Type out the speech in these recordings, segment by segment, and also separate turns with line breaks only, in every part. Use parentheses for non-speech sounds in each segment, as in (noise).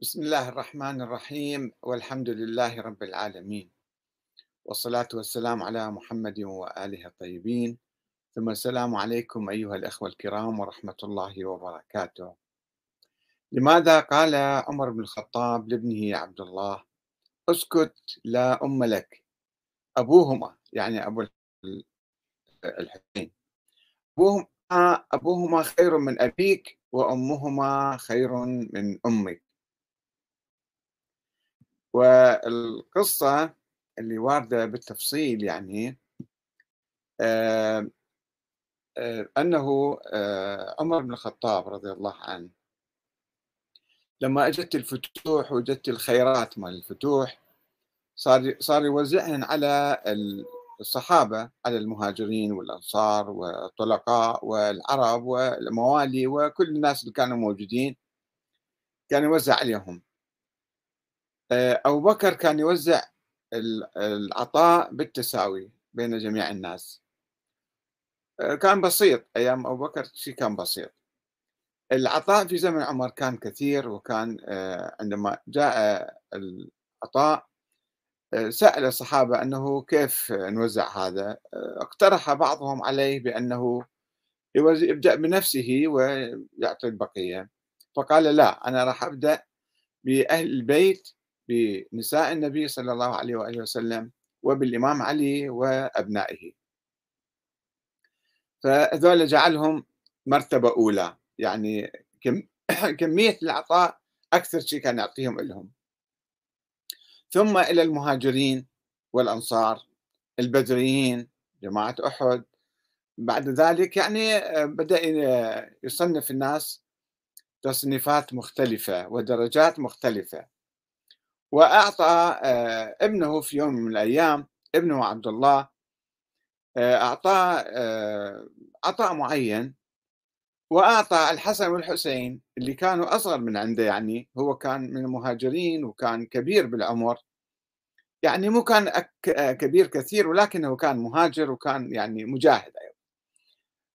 بسم الله الرحمن الرحيم والحمد لله رب العالمين. والصلاة والسلام على محمد وآله الطيبين. ثم السلام عليكم أيها الأخوة الكرام ورحمة الله وبركاته. لماذا قال عمر بن الخطاب لابنه عبد الله أسكت لا أم لك أبوهما يعني أبو الحسين. أبوهما, أبوهما خير من أبيك وأمهما خير من أمك. والقصة اللي واردة بالتفصيل يعني آه آه أنه آه عمر بن الخطاب رضي الله عنه لما أجت الفتوح وجت الخيرات مال الفتوح صار صار يوزعهن على الصحابة على المهاجرين والأنصار والطلقاء والعرب والموالي وكل الناس اللي كانوا موجودين كان يوزع عليهم. أبو بكر كان يوزع العطاء بالتساوي بين جميع الناس. آه، كان بسيط. أيام أبو بكر شيء كان بسيط. العطاء في زمن عمر كان كثير وكان آه، عندما جاء العطاء سأل الصحابة أنه كيف نوزع هذا؟ اقترح بعضهم عليه بأنه يبدأ بنفسه ويعطي البقية. فقال لا أنا راح أبدأ بأهل البيت بنساء النبي صلى الله عليه وآله وسلم وبالإمام علي وأبنائه. فهذول جعلهم مرتبة أولى. يعني كم (clears throat) كمية العطاء أكثر شيء كان يعطيهم لهم ثم إلى المهاجرين والأنصار البدريين جماعة أحد. بعد ذلك يعني بدأ يصنف الناس تصنيفات مختلفة ودرجات مختلفة. وأعطى آه، ابنه في يوم من الأيام ابنه عبد الله آه، أعطاه آه، عطاء معين وأعطى الحسن والحسين اللي كانوا أصغر من عنده يعني هو كان من المهاجرين وكان كبير بالعمر. يعني مو كان كبير كثير ولكنه كان مهاجر وكان يعني مجاهد أيضا.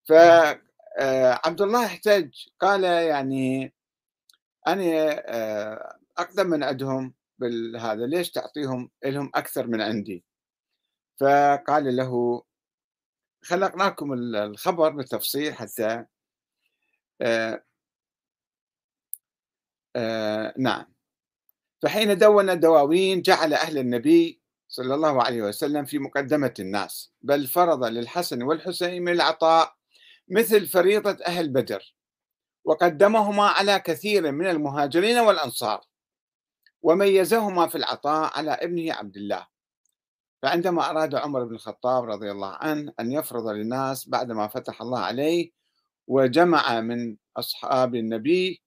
فعبد الله احتج قال يعني أنا أقدم من عندهم. بالهذا ليش تعطيهم لهم أكثر من عندي؟ فقال له خلقناكم الخبر بالتفصيل حتى آه آه نعم. فحين دون الدواوين جعل أهل النبي صلى الله عليه وسلم في مقدمة الناس بل فرض للحسن والحسين من العطاء مثل فريضة أهل بدر وقدمهما على كثير من المهاجرين والأنصار. وميزهما في العطاء على ابنه عبد الله. فعندما أراد عمر بن الخطاب رضي الله عنه أن يفرض للناس بعدما فتح الله عليه وجمع من أصحاب النبي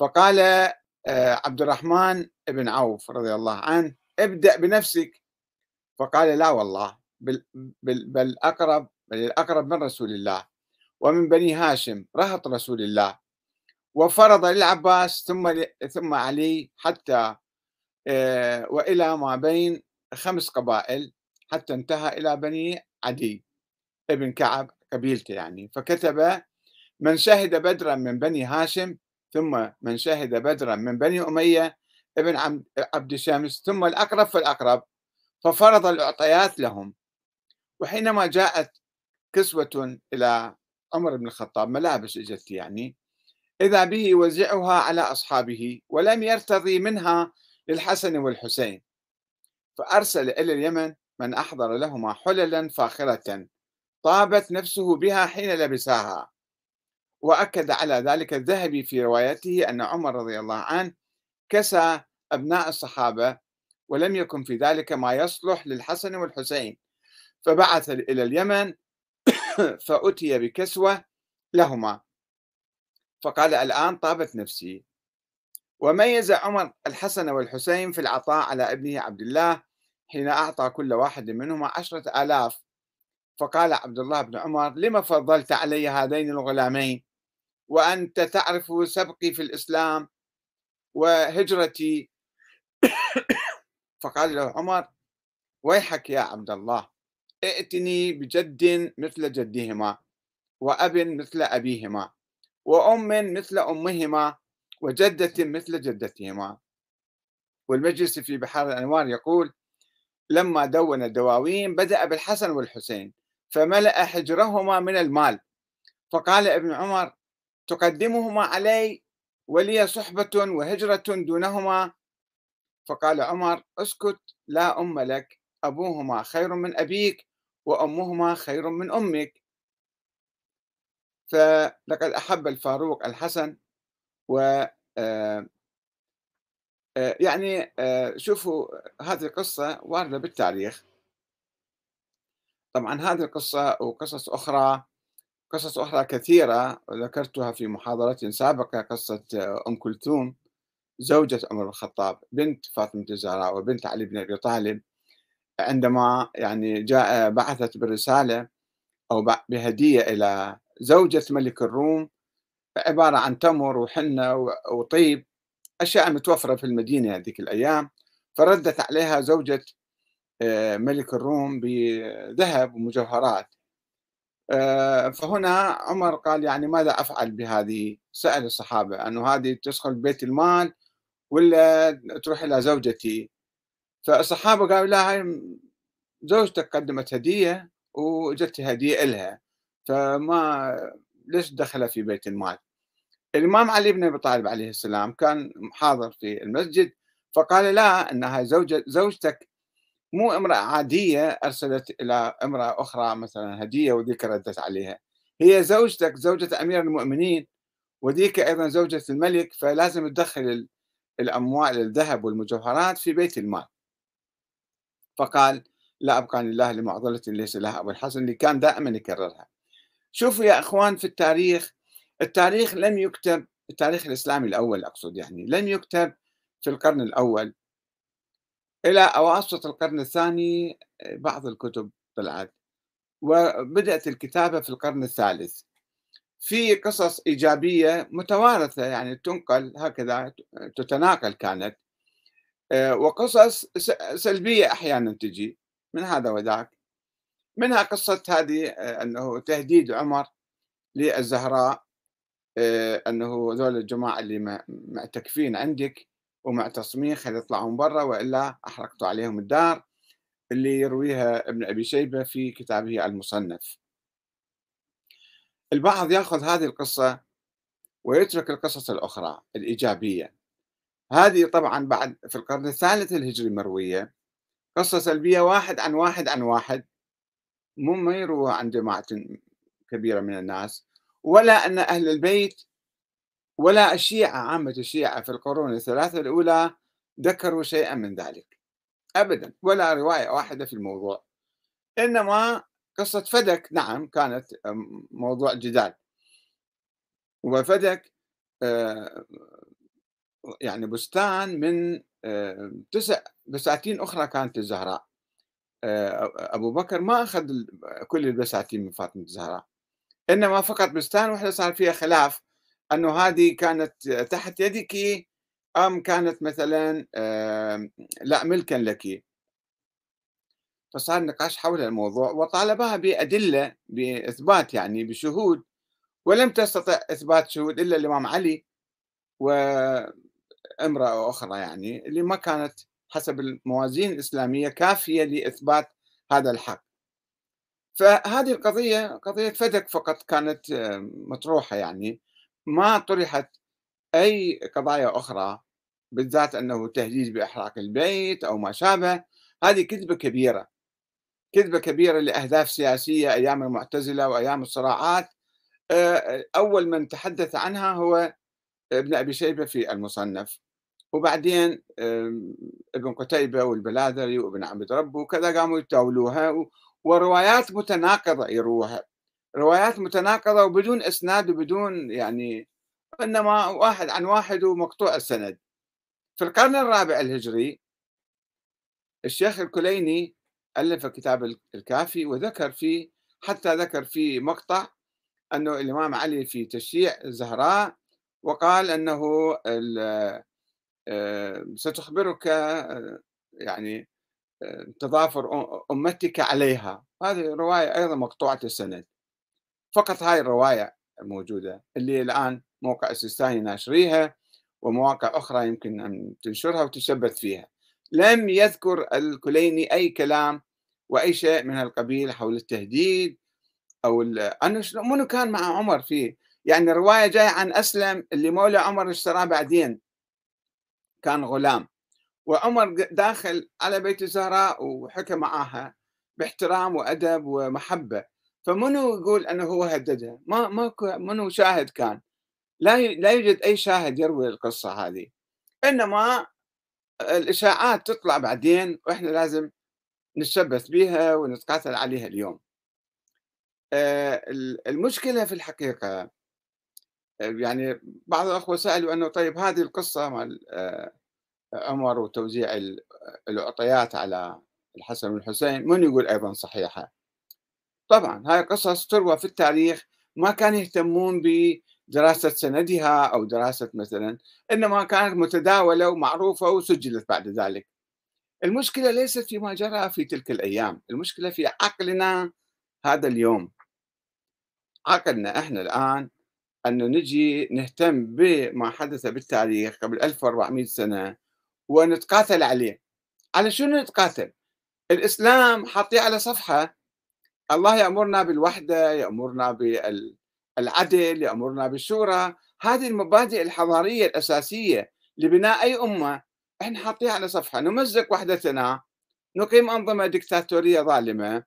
فقال آه، عبد الرحمن بن عوف رضي الله عنه ابدأ بنفسك. فقال لا والله بل, بل, بل أقرب بل الأقرب من رسول الله ومن بني هاشم رهط رسول الله. وفرض للعباس ثم ثم علي حتى آه، وإلى ما بين خمس قبائل حتى انتهى إلى بني عدي ابن كعب قبيلته يعني. فكتب من شهد بدرا من بني هاشم ثم من شهد بدرا من بني أمية ابن عبد شمس ثم الأقرب فالاقرب ففرض الأعطيات لهم. وحينما جاءت كسوة إلى عمر بن الخطاب ملابس اجت يعني إذا به يوزعها على أصحابه ولم يرتضي منها للحسن والحسين. فأرسل إلى اليمن من أحضر لهما حللا فاخرة طابت نفسه بها حين لبساها. وأكد على ذلك الذهبي في روايته أن عمر رضي الله عنه كسى أبناء الصحابة ولم يكن في ذلك ما يصلح للحسن والحسين. فبعث إلى اليمن (coughs) فأتي بكسوة لهما. فقال الآن طابت نفسي. وميز عمر الحسن والحسين في العطاء على ابنه عبد الله حين أعطى كل واحد منهما عشرة آلاف. فقال عبد الله بن عمر لما فضلت علي هذين الغلامين؟ وأنت تعرف سبقي في الإسلام وهجرتي. فقال له عمر ويحك يا عبد الله ائتني بجد مثل جدهما وأب مثل أبيهما. وأم مثل أمهما وجدة مثل جدتهما. والمجلس في بحار الأنوار يقول لما دون الدواوين بدأ بالحسن والحسين فملأ حجرهما من المال. فقال ابن عمر تقدمهما علي ولي صحبة وهجرة دونهما. فقال عمر اسكت لا أم لك أبوهما خير من أبيك وأمهما خير من أمك. فلقد أحب الفاروق الحسن و آه، آه، يعني آه، شوفوا هذه القصة واردة بالتاريخ. طبعا هذه القصة وقصص أخرى قصص أخرى كثيرة ذكرتها في محاضرة سابقة قصة أم كلثوم زوجة عمر الخطاب بنت فاطمة الزهراء وبنت علي بن أبي طالب. عندما يعني جاء بعثت بالرسالة أو بهدية إلى زوجة ملك الروم عبارة عن تمر وحنة وطيب أشياء متوفرة في المدينة هذيك الأيام فردت عليها زوجة آه، ملك الروم بذهب ومجوهرات. آه، فهنا عمر قال يعني ماذا أفعل بهذه؟ سأل الصحابة أنه هذه تدخل بيت المال ولا تروح إلى زوجتي؟ فالصحابة قالوا لا زوجتك قدمت هدية وجت هدية إلها. فما ليش دخل في بيت المال؟ الإمام علي بن أبي طالب عليه السلام كان حاضر في المسجد فقال لا أن هاي زوجة زوجتك مو امرأة عادية أرسلت إلى امرأة أخرى مثلا هدية وذيك ردت عليها. هي زوجتك زوجة أمير المؤمنين وذيك أيضا زوجة الملك فلازم تدخل الأموال الذهب والمجوهرات في بيت المال. فقال لا أبقاني الله لمعضلة ليس لها أبو الحسن اللي كان دائما يكررها. شوفوا يا أخوان في التاريخ التاريخ لم يكتب التاريخ الإسلامي الأول أقصد يعني لم يكتب في القرن الأول. إلى أواسط القرن الثاني بعض الكتب طلعت. وبدأت الكتابة في القرن الثالث. في قصص إيجابية متوارثة يعني تنقل هكذا تتناقل كانت. آه، وقصص سلبية أحيانا تجي. من هذا وذاك؟ منها قصة هذه آه، أنه تهديد عمر للزهراء آه، أنه ذول الجماعة اللي معتكفين عندك ومعتصمين خلي يطلعون برا وإلا أحرقت عليهم الدار اللي يرويها ابن أبي شيبة في كتابه المصنف. البعض يأخذ هذه القصة ويترك القصص الأخرى الإيجابية. هذه طبعا بعد في القرن الثالث الهجري مروية قصة سلبية واحد عن واحد عن واحد. ما يروى عن جماعة كبيرة من الناس ولا أن أهل البيت ولا الشيعة عامة الشيعة في القرون الثلاثة الأولى ذكروا شيئا من ذلك أبدا ولا رواية واحدة في الموضوع. إنما قصة فدك نعم كانت موضوع جدال. وفدك آه، يعني بستان من آه، تسع بساتين أخرى كانت الزهراء آه، أبو بكر ما أخذ كل البساتين من فاطمة الزهراء. إنما فقط بستان واحدة صار فيها خلاف أنه هذه كانت تحت يدك أم كانت مثلا لا ملكا لك. فصار نقاش حول الموضوع وطالبها بأدلة بإثبات يعني بشهود ولم تستطع إثبات شهود إلا الإمام علي وامرأة أخرى يعني اللي ما كانت حسب الموازين الإسلامية كافية لإثبات هذا الحق. فهذه القضية قضية فدك فقط كانت مطروحة يعني. ما طرحت أي قضايا أخرى بالذات أنه تهديد بإحراق البيت أو ما شابه هذه كذبة كبيرة. كذبة كبيرة لأهداف سياسية أيام المعتزلة وأيام الصراعات. آه، أول من تحدث عنها هو ابن أبي شيبة في المصنف. وبعدين ابن قتيبة والبلاذري وابن عبد رب وكذا قاموا يتاولوها وروايات متناقضة يروها. روايات متناقضة وبدون إسناد وبدون يعني إنما واحد عن واحد ومقطوع السند. في القرن الرابع الهجري الشيخ الكليني ألف كتاب الكافي وذكر فيه حتى ذكر في مقطع أنه الإمام علي في تشييع الزهراء وقال أنه ستخبرك آه، يعني آه، تضافر أمتك عليها. هذه رواية أيضا مقطوعة السند. فقط هاي الرواية موجودة. اللي الآن موقع السيستاني ناشريها ومواقع أخرى يمكن أن تنشرها وتشبث فيها. لم يذكر الكليني أي كلام وأي شيء من هالقبيل حول التهديد أو أنه منو كان مع عمر فيه؟ يعني رواية جاية عن أسلم اللي مولى عمر اشتراه بعدين. كان غلام. وعمر داخل على بيت الزهراء وحكى معاها باحترام وأدب ومحبة. فمنو يقول أنه هو هددها؟ ما ما منو شاهد كان؟ لا لا يوجد أي شاهد يروي القصة هذه. إنما الإشاعات تطلع بعدين وإحنا لازم نتشبث بها ونتقاتل عليها اليوم. آه، المشكلة في الحقيقة يعني بعض الأخوة سألوا أنه طيب هذه القصة مع آه، عمر وتوزيع العطيات على الحسن والحسين من يقول أيضا صحيحة؟ طبعا هاي قصص تروى في التاريخ ما كانوا يهتمون بدراسة سندها أو دراسة مثلا إنما كانت متداولة ومعروفة وسجلت بعد ذلك. المشكلة ليست فيما جرى في تلك الأيام المشكلة في عقلنا هذا اليوم. عقلنا إحنا الآن أن نجي نهتم بما حدث بالتاريخ قبل 1400 سنة ونتقاتل عليه. على شنو نتقاتل؟ الإسلام حاطيه على صفحة. الله يأمرنا بالوحدة يأمرنا بالعدل يأمرنا بالشورى. هذه المبادئ الحضارية الأساسية لبناء أي أمة إحنا حاطيها على صفحة. نمزق وحدتنا نقيم أنظمة دكتاتورية ظالمة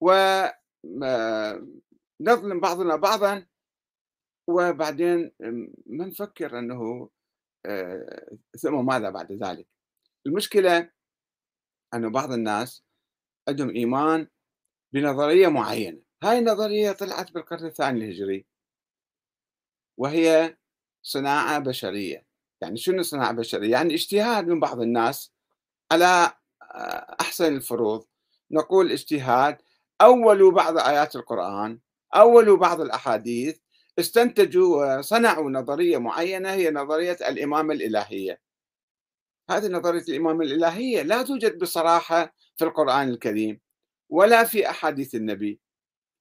ونظلم بعضنا بعضا. وبعدين ما نفكر أنه آه، ثم ماذا بعد ذلك؟ المشكلة أنه بعض الناس عندهم إيمان بنظرية معينة. هاي النظرية طلعت بالقرن الثاني الهجري. وهي صناعة بشرية. يعني شنو صناعة بشرية؟ يعني اجتهاد من بعض الناس على آه، أحسن الفروض. نقول اجتهاد. أولوا بعض آيات القرآن. أولوا بعض الأحاديث. استنتجوا وصنعوا نظرية معينة هي نظرية الإمامة الإلهية. هذه نظرية الإمامة الإلهية لا توجد بصراحة في القرآن الكريم ولا في أحاديث النبي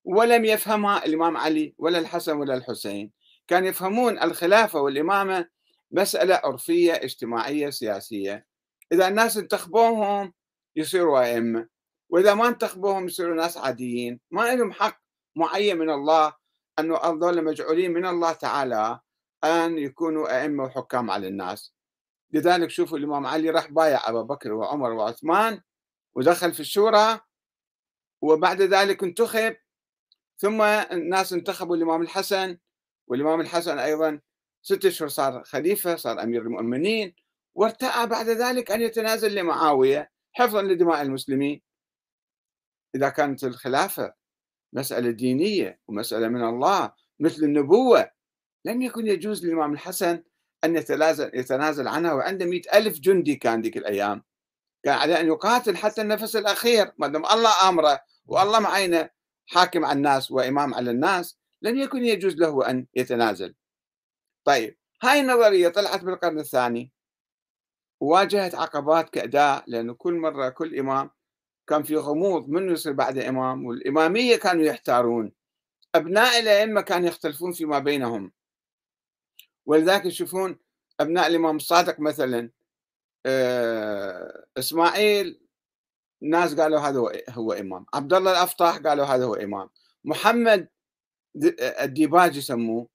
ولم يفهمها الإمام علي ولا الحسن ولا الحسين. كان يفهمون الخلافة والإمامة مسألة عرفية اجتماعية سياسية. إذا الناس انتخبوهم يصيروا أئمة وإذا ما انتخبوهم يصيروا ناس عاديين. ما لهم حق معين من الله أنه هذول مجعولين من الله تعالى أن يكونوا أئمة وحكام على الناس. لذلك شوفوا الإمام علي راح بايع أبا بكر وعمر وعثمان ودخل في الشورى وبعد ذلك انتخب ثم الناس انتخبوا الإمام الحسن والإمام الحسن أيضا ست أشهر صار خليفة صار أمير المؤمنين وارتأى بعد ذلك أن يتنازل لمعاوية حفظا لدماء المسلمين. إذا كانت الخلافة مسألة دينية ومسألة من الله مثل النبوة. لم يكن يجوز للإمام الحسن أن يتنازل, يتنازل عنها وعنده مئة ألف جندي كان ذيك الأيام. كان عليه أن يقاتل حتى النفس الأخير ما دام الله أمره والله معينة حاكم على الناس وإمام على الناس لم يكن يجوز له أن يتنازل. طيب هاي النظرية طلعت بالقرن الثاني وواجهت عقبات كأداء لأنه كل مرة كل إمام كان في غموض من يصير بعد إمام والإمامية كانوا يحتارون. أبناء الأئمة كانوا يختلفون فيما بينهم. ولذلك يشوفون أبناء الإمام الصادق مثلا آه، إسماعيل ناس قالوا هذا هو, إمام. عبد الله الأفطاح قالوا هذا هو إمام. محمد الديباج يسموه.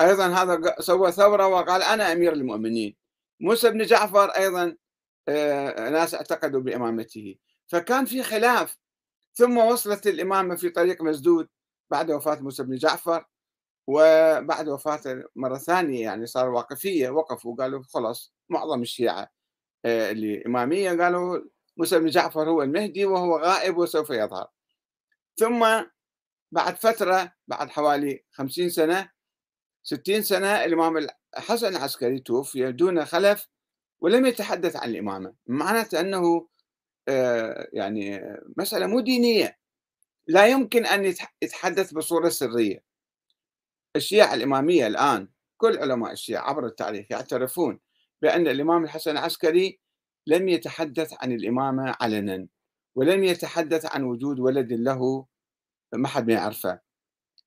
أيضا هذا سوى ثورة وقال أنا أمير المؤمنين. موسى بن جعفر أيضا آه، ناس اعتقدوا بإمامته. فكان في خلاف. ثم وصلت الإمامة في طريق مسدود بعد وفاة موسى بن جعفر وبعد وفاته مرة ثانية يعني صار واقفية وقفوا قالوا خلاص معظم الشيعة آه، اللي إمامية قالوا موسى بن جعفر هو المهدي وهو غائب وسوف يظهر. ثم بعد فترة بعد حوالي خمسين سنة ستين سنة الإمام الحسن العسكري توفي دون خلف ولم يتحدث عن الإمامة. معناته أنه يعني مسألة مو دينية. لا يمكن أن يتحدث بصورة سرية. الشيعة الإمامية الآن كل علماء الشيعة عبر التاريخ يعترفون بأن الإمام الحسن العسكري لم يتحدث عن الإمامة علنا ولم يتحدث عن وجود ولد له ما حد ما يعرفه.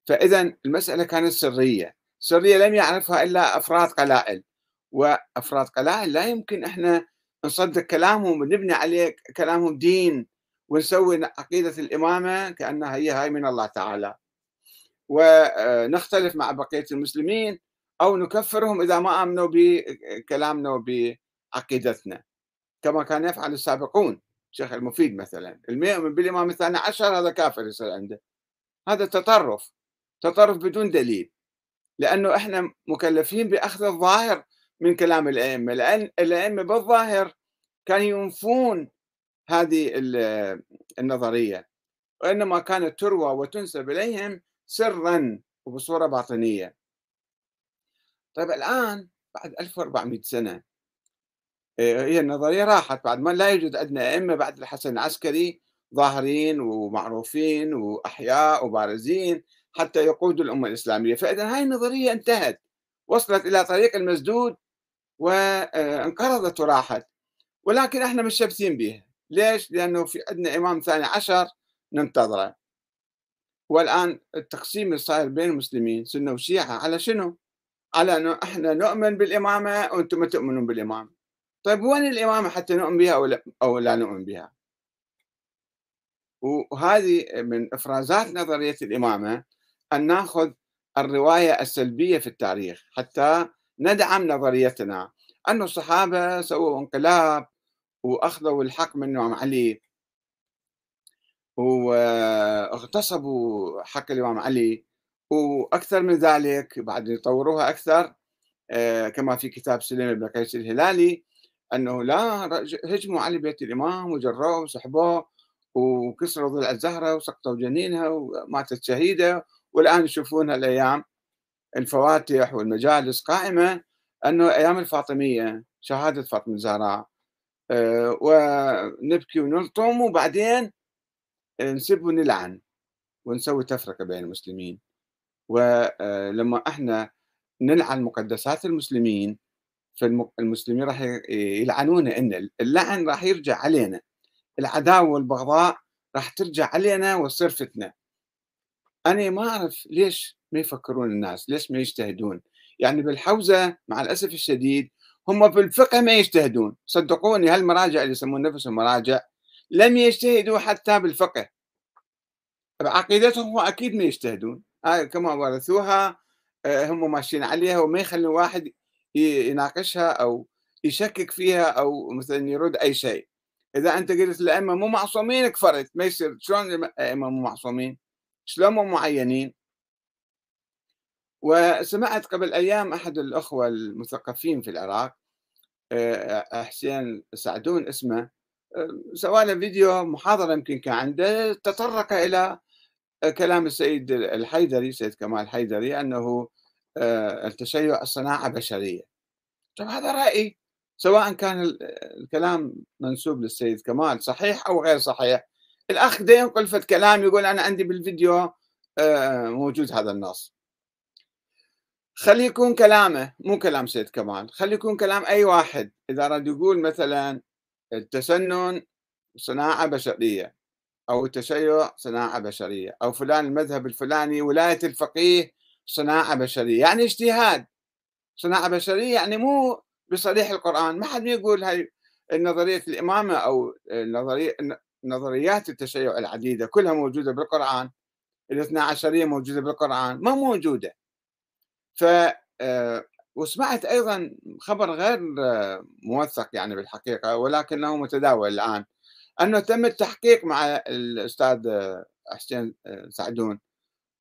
فإذا المسألة كانت سرية. سرية لم يعرفها إلا أفراد قلائل. وأفراد قلائل لا يمكن إحنا نصدق كلامهم ونبني عليه كلامهم دين ونسوي عقيدة الإمامة كأنها هي هاي من الله تعالى. ونختلف مع بقية المسلمين أو نكفرهم إذا ما آمنوا بكلامنا وبعقيدتنا كما كان يفعل السابقون. الشيخ المفيد مثلا المؤمن بالإمام الثاني عشر هذا كافر يصير عنده. هذا تطرف تطرف بدون دليل لأنه إحنا مكلفين بأخذ الظاهر من كلام الأئمة لأن الأئمة بالظاهر كانوا ينفون هذه النظرية وإنما كانت تروى وتنسب إليهم سرا وبصورة باطنية. طيب الآن بعد 1400 سنة آه، هي النظرية راحت بعد ما لا يوجد عندنا أئمة بعد الحسن العسكري ظاهرين ومعروفين وأحياء وبارزين حتى يقودوا الأمة الإسلامية. فإذا هاي النظرية انتهت وصلت إلى طريق المسدود وانقرضت وراحت. ولكن إحنا مش شابثين بها ليش؟ لأنه في عندنا إمام ثاني عشر ننتظره. والآن التقسيم اللي صاير بين المسلمين سنة وشيعة على شنو؟ على أنه إحنا نؤمن بالإمامة وأنتم ما تؤمنون بالإمامة. طيب وين الإمامة حتى نؤمن بها أو لا, أو لا نؤمن بها؟ وهذه من إفرازات نظرية الإمامة أن نأخذ الرواية السلبية في التاريخ حتى ندعم نظريتنا. أن الصحابة سووا انقلاب وأخذوا الحق من الإمام علي. واغتصبوا حق الإمام علي. وأكثر من ذلك بعد يطوروها أكثر آه، كما في كتاب سليم بن قيس الهلالي أنه لا هجموا على بيت الإمام وجروه وسحبوه وكسروا ضلع الزهرة وسقطوا جنينها وماتت شهيدة. والآن يشوفون الأيام. الفواتح والمجالس قائمة أنه أيام الفاطمية شهادة فاطمة الزهراء. آه، ونبكي ونلطم وبعدين نسب ونلعن ونسوي تفرقة بين المسلمين. ولما آه، إحنا نلعن مقدسات المسلمين فالمسلمين راح يلعنونا إن اللعن راح يرجع علينا. العداوة والبغضاء راح ترجع علينا وتصير فتنة. أنا ما أعرف ليش ما يفكرون الناس ليش ما يجتهدون؟ يعني بالحوزة مع الأسف الشديد هم في الفقه ما يجتهدون. صدقوني هالمراجع اللي يسمون نفسهم مراجع لم يجتهدوا حتى بالفقه. بعقيدتهم أكيد ما يجتهدون. كما ورثوها آه، هم ماشيين عليها وما يخلون واحد يناقشها أو يشكك فيها أو مثلا يرد أي شيء. إذا أنت قلت الائمه مو معصومين كفرت. ما يصير شلون الأئمة مو معصومين؟ شلون مو معينين؟ وسمعت قبل أيام أحد الأخوة المثقفين في العراق آه، حسين سعدون اسمه آه، سوى له فيديو محاضرة يمكن كان عنده تطرق إلى كلام السيد الحيدري سيد كمال الحيدري أنه آه، التشيع صناعه بشرية. طيب هذا رأيي سواء كان الكلام منسوب للسيد كمال صحيح أو غير صحيح. الأخ ده ينقل كلام يقول أنا عندي بالفيديو موجود هذا النص. خلي يكون كلامه مو كلام سيد كمال خلي يكون كلام أي واحد. إذا أراد يقول مثلا التسنن صناعة بشرية أو التشيع صناعة بشرية أو فلان المذهب الفلاني ولاية الفقيه صناعة بشرية. يعني اجتهاد. صناعة بشرية يعني مو بصريح القرآن. ما حد يقول هاي نظرية الإمامة أو نظرية نظريات التشيع العديدة كلها موجودة بالقرآن. الاثنا عشرية موجودة بالقرآن. ما موجودة. ف آه، وسمعت أيضا خبر غير موثق يعني بالحقيقة ولكنه متداول الآن أنه تم التحقيق مع الأستاذ حسين سعدون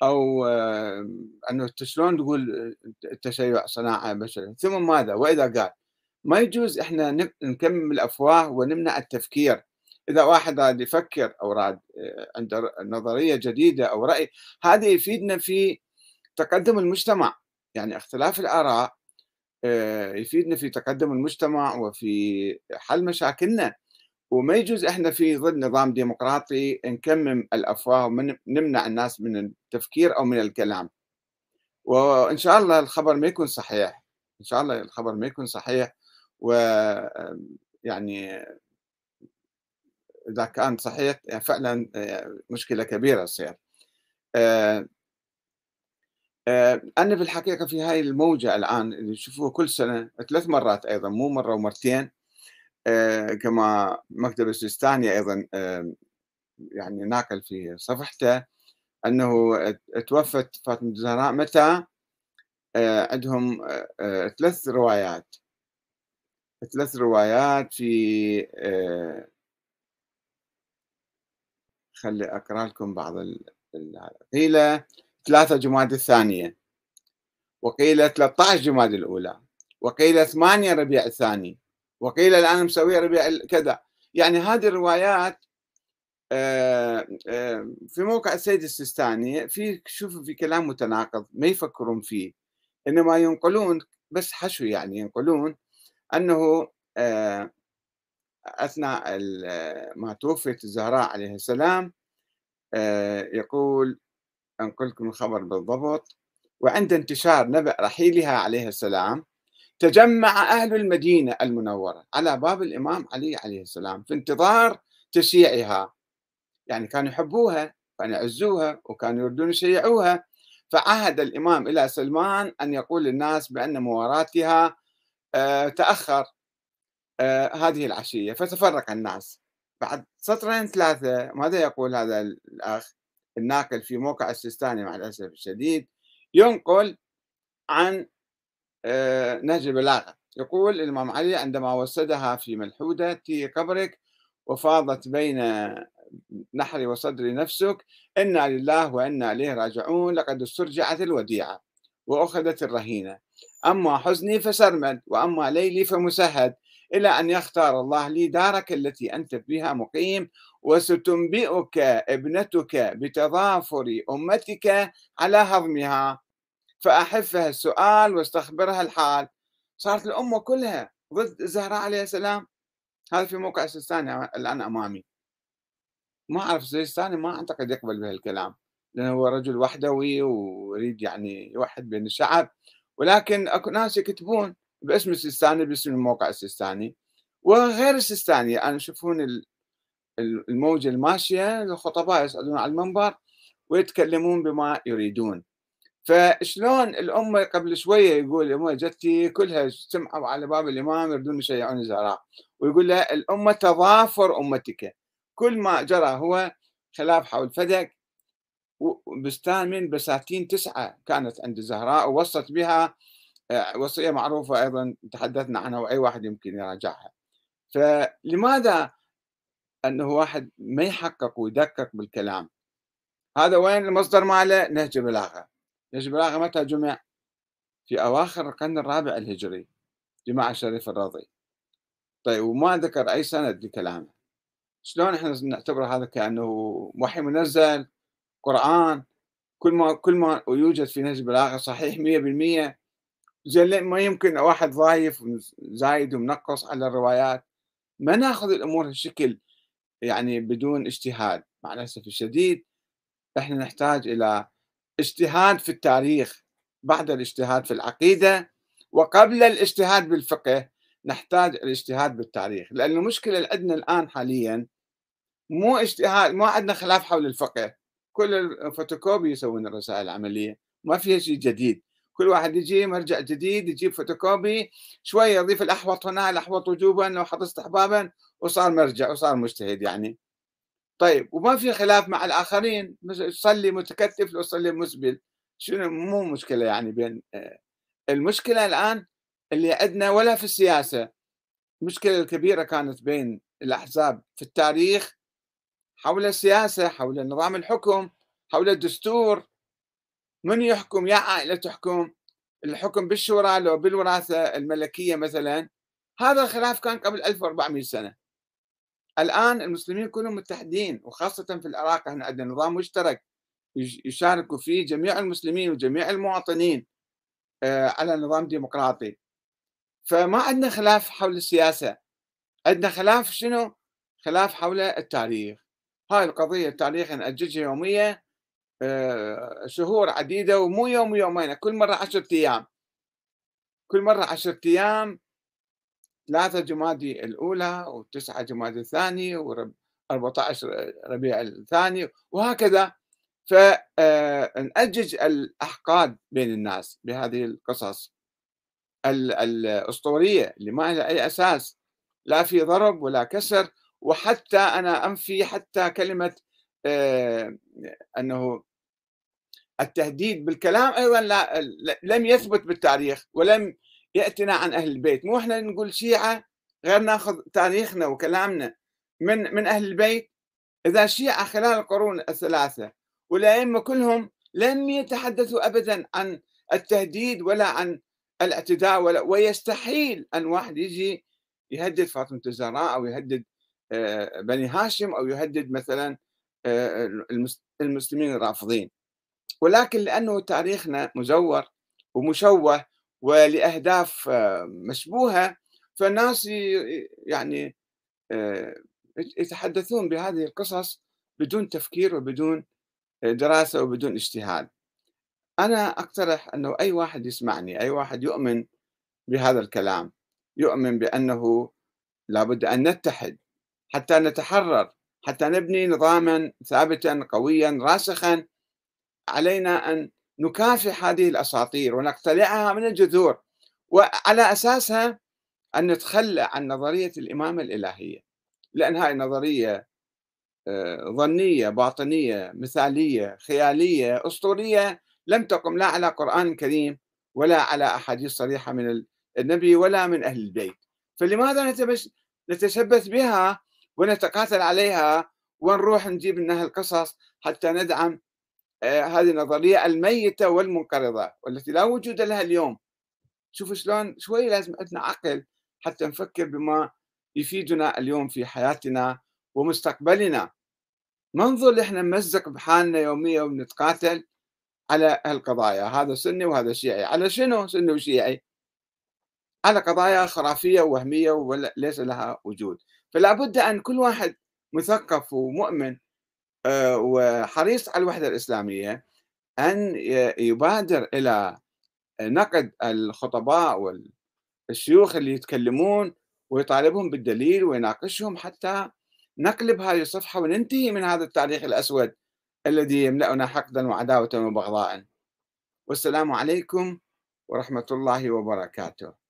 أو آه، أنه شلون تقول التشيع صناعة بشرية ثم ماذا؟ وإذا قال ما يجوز إحنا نكمل الافواه ونمنع التفكير. إذا واحد راد يفكر أو راد آه، عنده نظرية جديدة أو رأي هذا يفيدنا في تقدم المجتمع. يعني اختلاف الآراء آه، يفيدنا في تقدم المجتمع وفي حل مشاكلنا وما يجوز إحنا في ظل نظام ديمقراطي نكمم الأفواه ونمنع الناس من التفكير أو من الكلام. وإن شاء الله الخبر ما يكون صحيح إن شاء الله الخبر ما يكون صحيح و يعني إذا كان صحيح فعلا آه، مشكلة كبيرة تصير. آه، أنا في الحقيقة في هاي الموجة الآن اللي تشوفوها كل سنة ثلاث مرات أيضا مو مرة ومرتين آه، كما مكتب السيستاني أيضا آه، يعني ناقل في صفحته أنه توفت فاطمة الزهراء متى؟ عندهم ثلاث روايات. ثلاث روايات في خلي أقرأ لكم بعض قيل ثلاثة جماد الثانية. وقيل 13 جماد الأولى. وقيل 8 ربيع الثاني. وقيل الآن مسوية ربيع كذا. يعني هذه الروايات آه، آه، في موقع السيد السيستاني في شوفوا في كلام متناقض ما يفكرون فيه. إنما ينقلون بس حشو يعني ينقلون أنه آه، أثناء ما توفيت الزهراء عليه السلام يقول أنقل لكم الخبر بالضبط. وعند انتشار نبأ رحيلها عليه السلام تجمع أهل المدينة المنورة على باب الإمام علي عليه السلام في انتظار تشييعها. يعني كانوا يحبوها كانوا يعزوها وكانوا يردون يشيعوها. فعهد الإمام إلى سلمان أن يقول للناس بأن مواراتها آه، تأخر آه، هذه العشية. فتفرق الناس. بعد سطرين ثلاثة ماذا يقول هذا الأخ؟ الناقل في موقع السيستاني مع الأسف الشديد ينقل عن آه، نهج البلاغة يقول الإمام علي عندما وسدها في ملحودة قبرك وفاضت بين نحري وصدري نفسك إنا لله وإنا إليه راجعون لقد استرجعت الوديعة وأخذت الرهينة. أما حزني فسرمد وأما ليلي فمسهد إلى أن يختار الله لي دارك التي أنت بها مقيم وستنبئك ابنتك بتضافر أمتك على هضمها. فأحفها السؤال واستخبرها الحال. صارت الأمة كلها ضد الزهراء عليه السلام. هذا في موقع سيستاني الآن أمامي. ما أعرف سيستاني ما أعتقد يقبل بهالكلام لأنه هو رجل وحدوي ويريد يعني يوحد بين الشعب. ولكن أكو ناس يكتبون باسم السيستاني باسم الموقع السيستاني. وغير السيستاني يعني يشوفون الموجة الماشية الخطباء يصعدون على المنبر ويتكلمون بما يريدون. فشلون الأمة قبل شوية يقول الأمة جدتي كلها سمعوا على باب الإمام يردون يشيعون الزهراء. ويقول لها الأمة تضافر أمتك. كل ما جرى هو خلاف حول فدك. بستان من بساتين تسعة كانت عند الزهراء ووصت بها آه، وصية معروفة أيضا تحدثنا عنها وأي واحد يمكن يراجعها. فلماذا أنه واحد ما يحقق ويدقق بالكلام. هذا وين المصدر ماله؟ نهج البلاغة. نهج البلاغة متى جمع؟ في أواخر القرن الرابع الهجري. جماعة الشريف الرضي طيب وما ذكر أي سند لكلامه. شلون إحنا نعتبر هذا كأنه وحي منزل قرآن؟ كل ما كل ما يوجد في نهج البلاغة صحيح 100% زين ما يمكن واحد ضايف زايد ومنقص على الروايات؟ ما ناخذ الأمور هالشكل يعني بدون اجتهاد مع الأسف الشديد إحنا نحتاج إلى اجتهاد في التاريخ بعد الاجتهاد في العقيدة وقبل الاجتهاد بالفقه نحتاج الاجتهاد بالتاريخ لأن المشكلة اللي عندنا الآن حاليا مو اجتهاد ما عندنا خلاف حول الفقه. كل الفوتوكوبي يسوون الرسائل العملية ما فيها شيء جديد. كل واحد يجي مرجع جديد يجيب فوتوكوبي شوية يضيف الأحوط هنا الأحوط وجوبا لو حط استحبابا وصار مرجع وصار مجتهد يعني. طيب وما في خلاف مع الآخرين صلي متكتف لو صلي مسبل. شنو؟ مو مشكلة يعني بين آه، المشكلة الآن اللي عندنا ولا في السياسة. المشكلة الكبيرة كانت بين الأحزاب في التاريخ حول السياسة حول نظام الحكم حول الدستور. من يحكم؟ يا عائلة تحكم. الحكم بالشورى لو بالوراثة الملكية مثلا. هذا الخلاف كان قبل 1400 سنة. الآن المسلمين كلهم متحدين وخاصة في العراق. إحنا عندنا نظام مشترك يشارك فيه جميع المسلمين وجميع المواطنين آه، على نظام ديمقراطي. فما عندنا خلاف حول السياسة. عندنا خلاف شنو؟ خلاف حول التاريخ. هاي القضية التاريخ نأججها يومية آه، شهور عديدة ومو يوم ويومين كل مرة عشرة أيام. كل مرة عشرة أيام ثلاثة جمادي الأولى وتسعة جمادي الثاني و14 ربيع الثاني وهكذا. فنأجج الأحقاد بين الناس بهذه القصص. الأسطورية اللي ما لها أي أساس لا في ضرب ولا كسر وحتى أنا أنفي حتى كلمة أنه التهديد بالكلام أيضا لا لم يثبت بالتاريخ ولم يأتنا عن أهل البيت. مو إحنا نقول شيعة غير ناخذ تاريخنا وكلامنا. من من أهل البيت إذا الشيعة خلال القرون الثلاثة والأئمة كلهم لم يتحدثوا أبدا عن التهديد ولا عن الاعتداء ولا ويستحيل أن واحد يجي يهدد فاطمة الزهراء أو يهدد آه، بني هاشم أو يهدد مثلا آه، المسلمين الرافضين. ولكن لأنه تاريخنا مزور ومشوه ولأهداف آه، مشبوهة فالناس يعني يتحدثون بهذه القصص بدون تفكير وبدون دراسة وبدون اجتهاد. أنا أقترح أنه أي واحد يسمعني أي واحد يؤمن بهذا الكلام يؤمن بأنه لابد أن نتحد حتى نتحرر حتى نبني نظاما ثابتا قويا راسخا علينا أن نكافح هذه الأساطير ونقتلعها من الجذور وعلى أساسها أن نتخلى عن نظرية الإمامة الإلهية لأن هاي نظرية آه، ظنية باطنية مثالية خيالية أسطورية لم تقم لا على قرآن كريم ولا على أحاديث صريحة من النبي ولا من أهل البيت. فلماذا نتشبث بها ونتقاتل عليها ونروح نجيب منها القصص حتى ندعم هذه النظرية الميتة والمنقرضة والتي لا وجود لها اليوم. شوفوا شلون شوي لازم عندنا عقل حتى نفكر بما يفيدنا اليوم في حياتنا ومستقبلنا. منظر إحنا نمزق بحالنا يوميا ونتقاتل على هالقضايا هذا سني وهذا شيعي. على شنو سني وشيعي؟ على قضايا خرافية وهمية وليس لها وجود. فلا بد أن كل واحد مثقف ومؤمن آه، وحريص على الوحدة الإسلامية أن يبادر إلى نقد الخطباء والشيوخ اللي يتكلمون ويطالبهم بالدليل ويناقشهم حتى نقلب هذه الصفحة وننتهي من هذا التاريخ الأسود الذي يملأنا حقدا وعداوة وبغضاء. والسلام عليكم ورحمة الله وبركاته.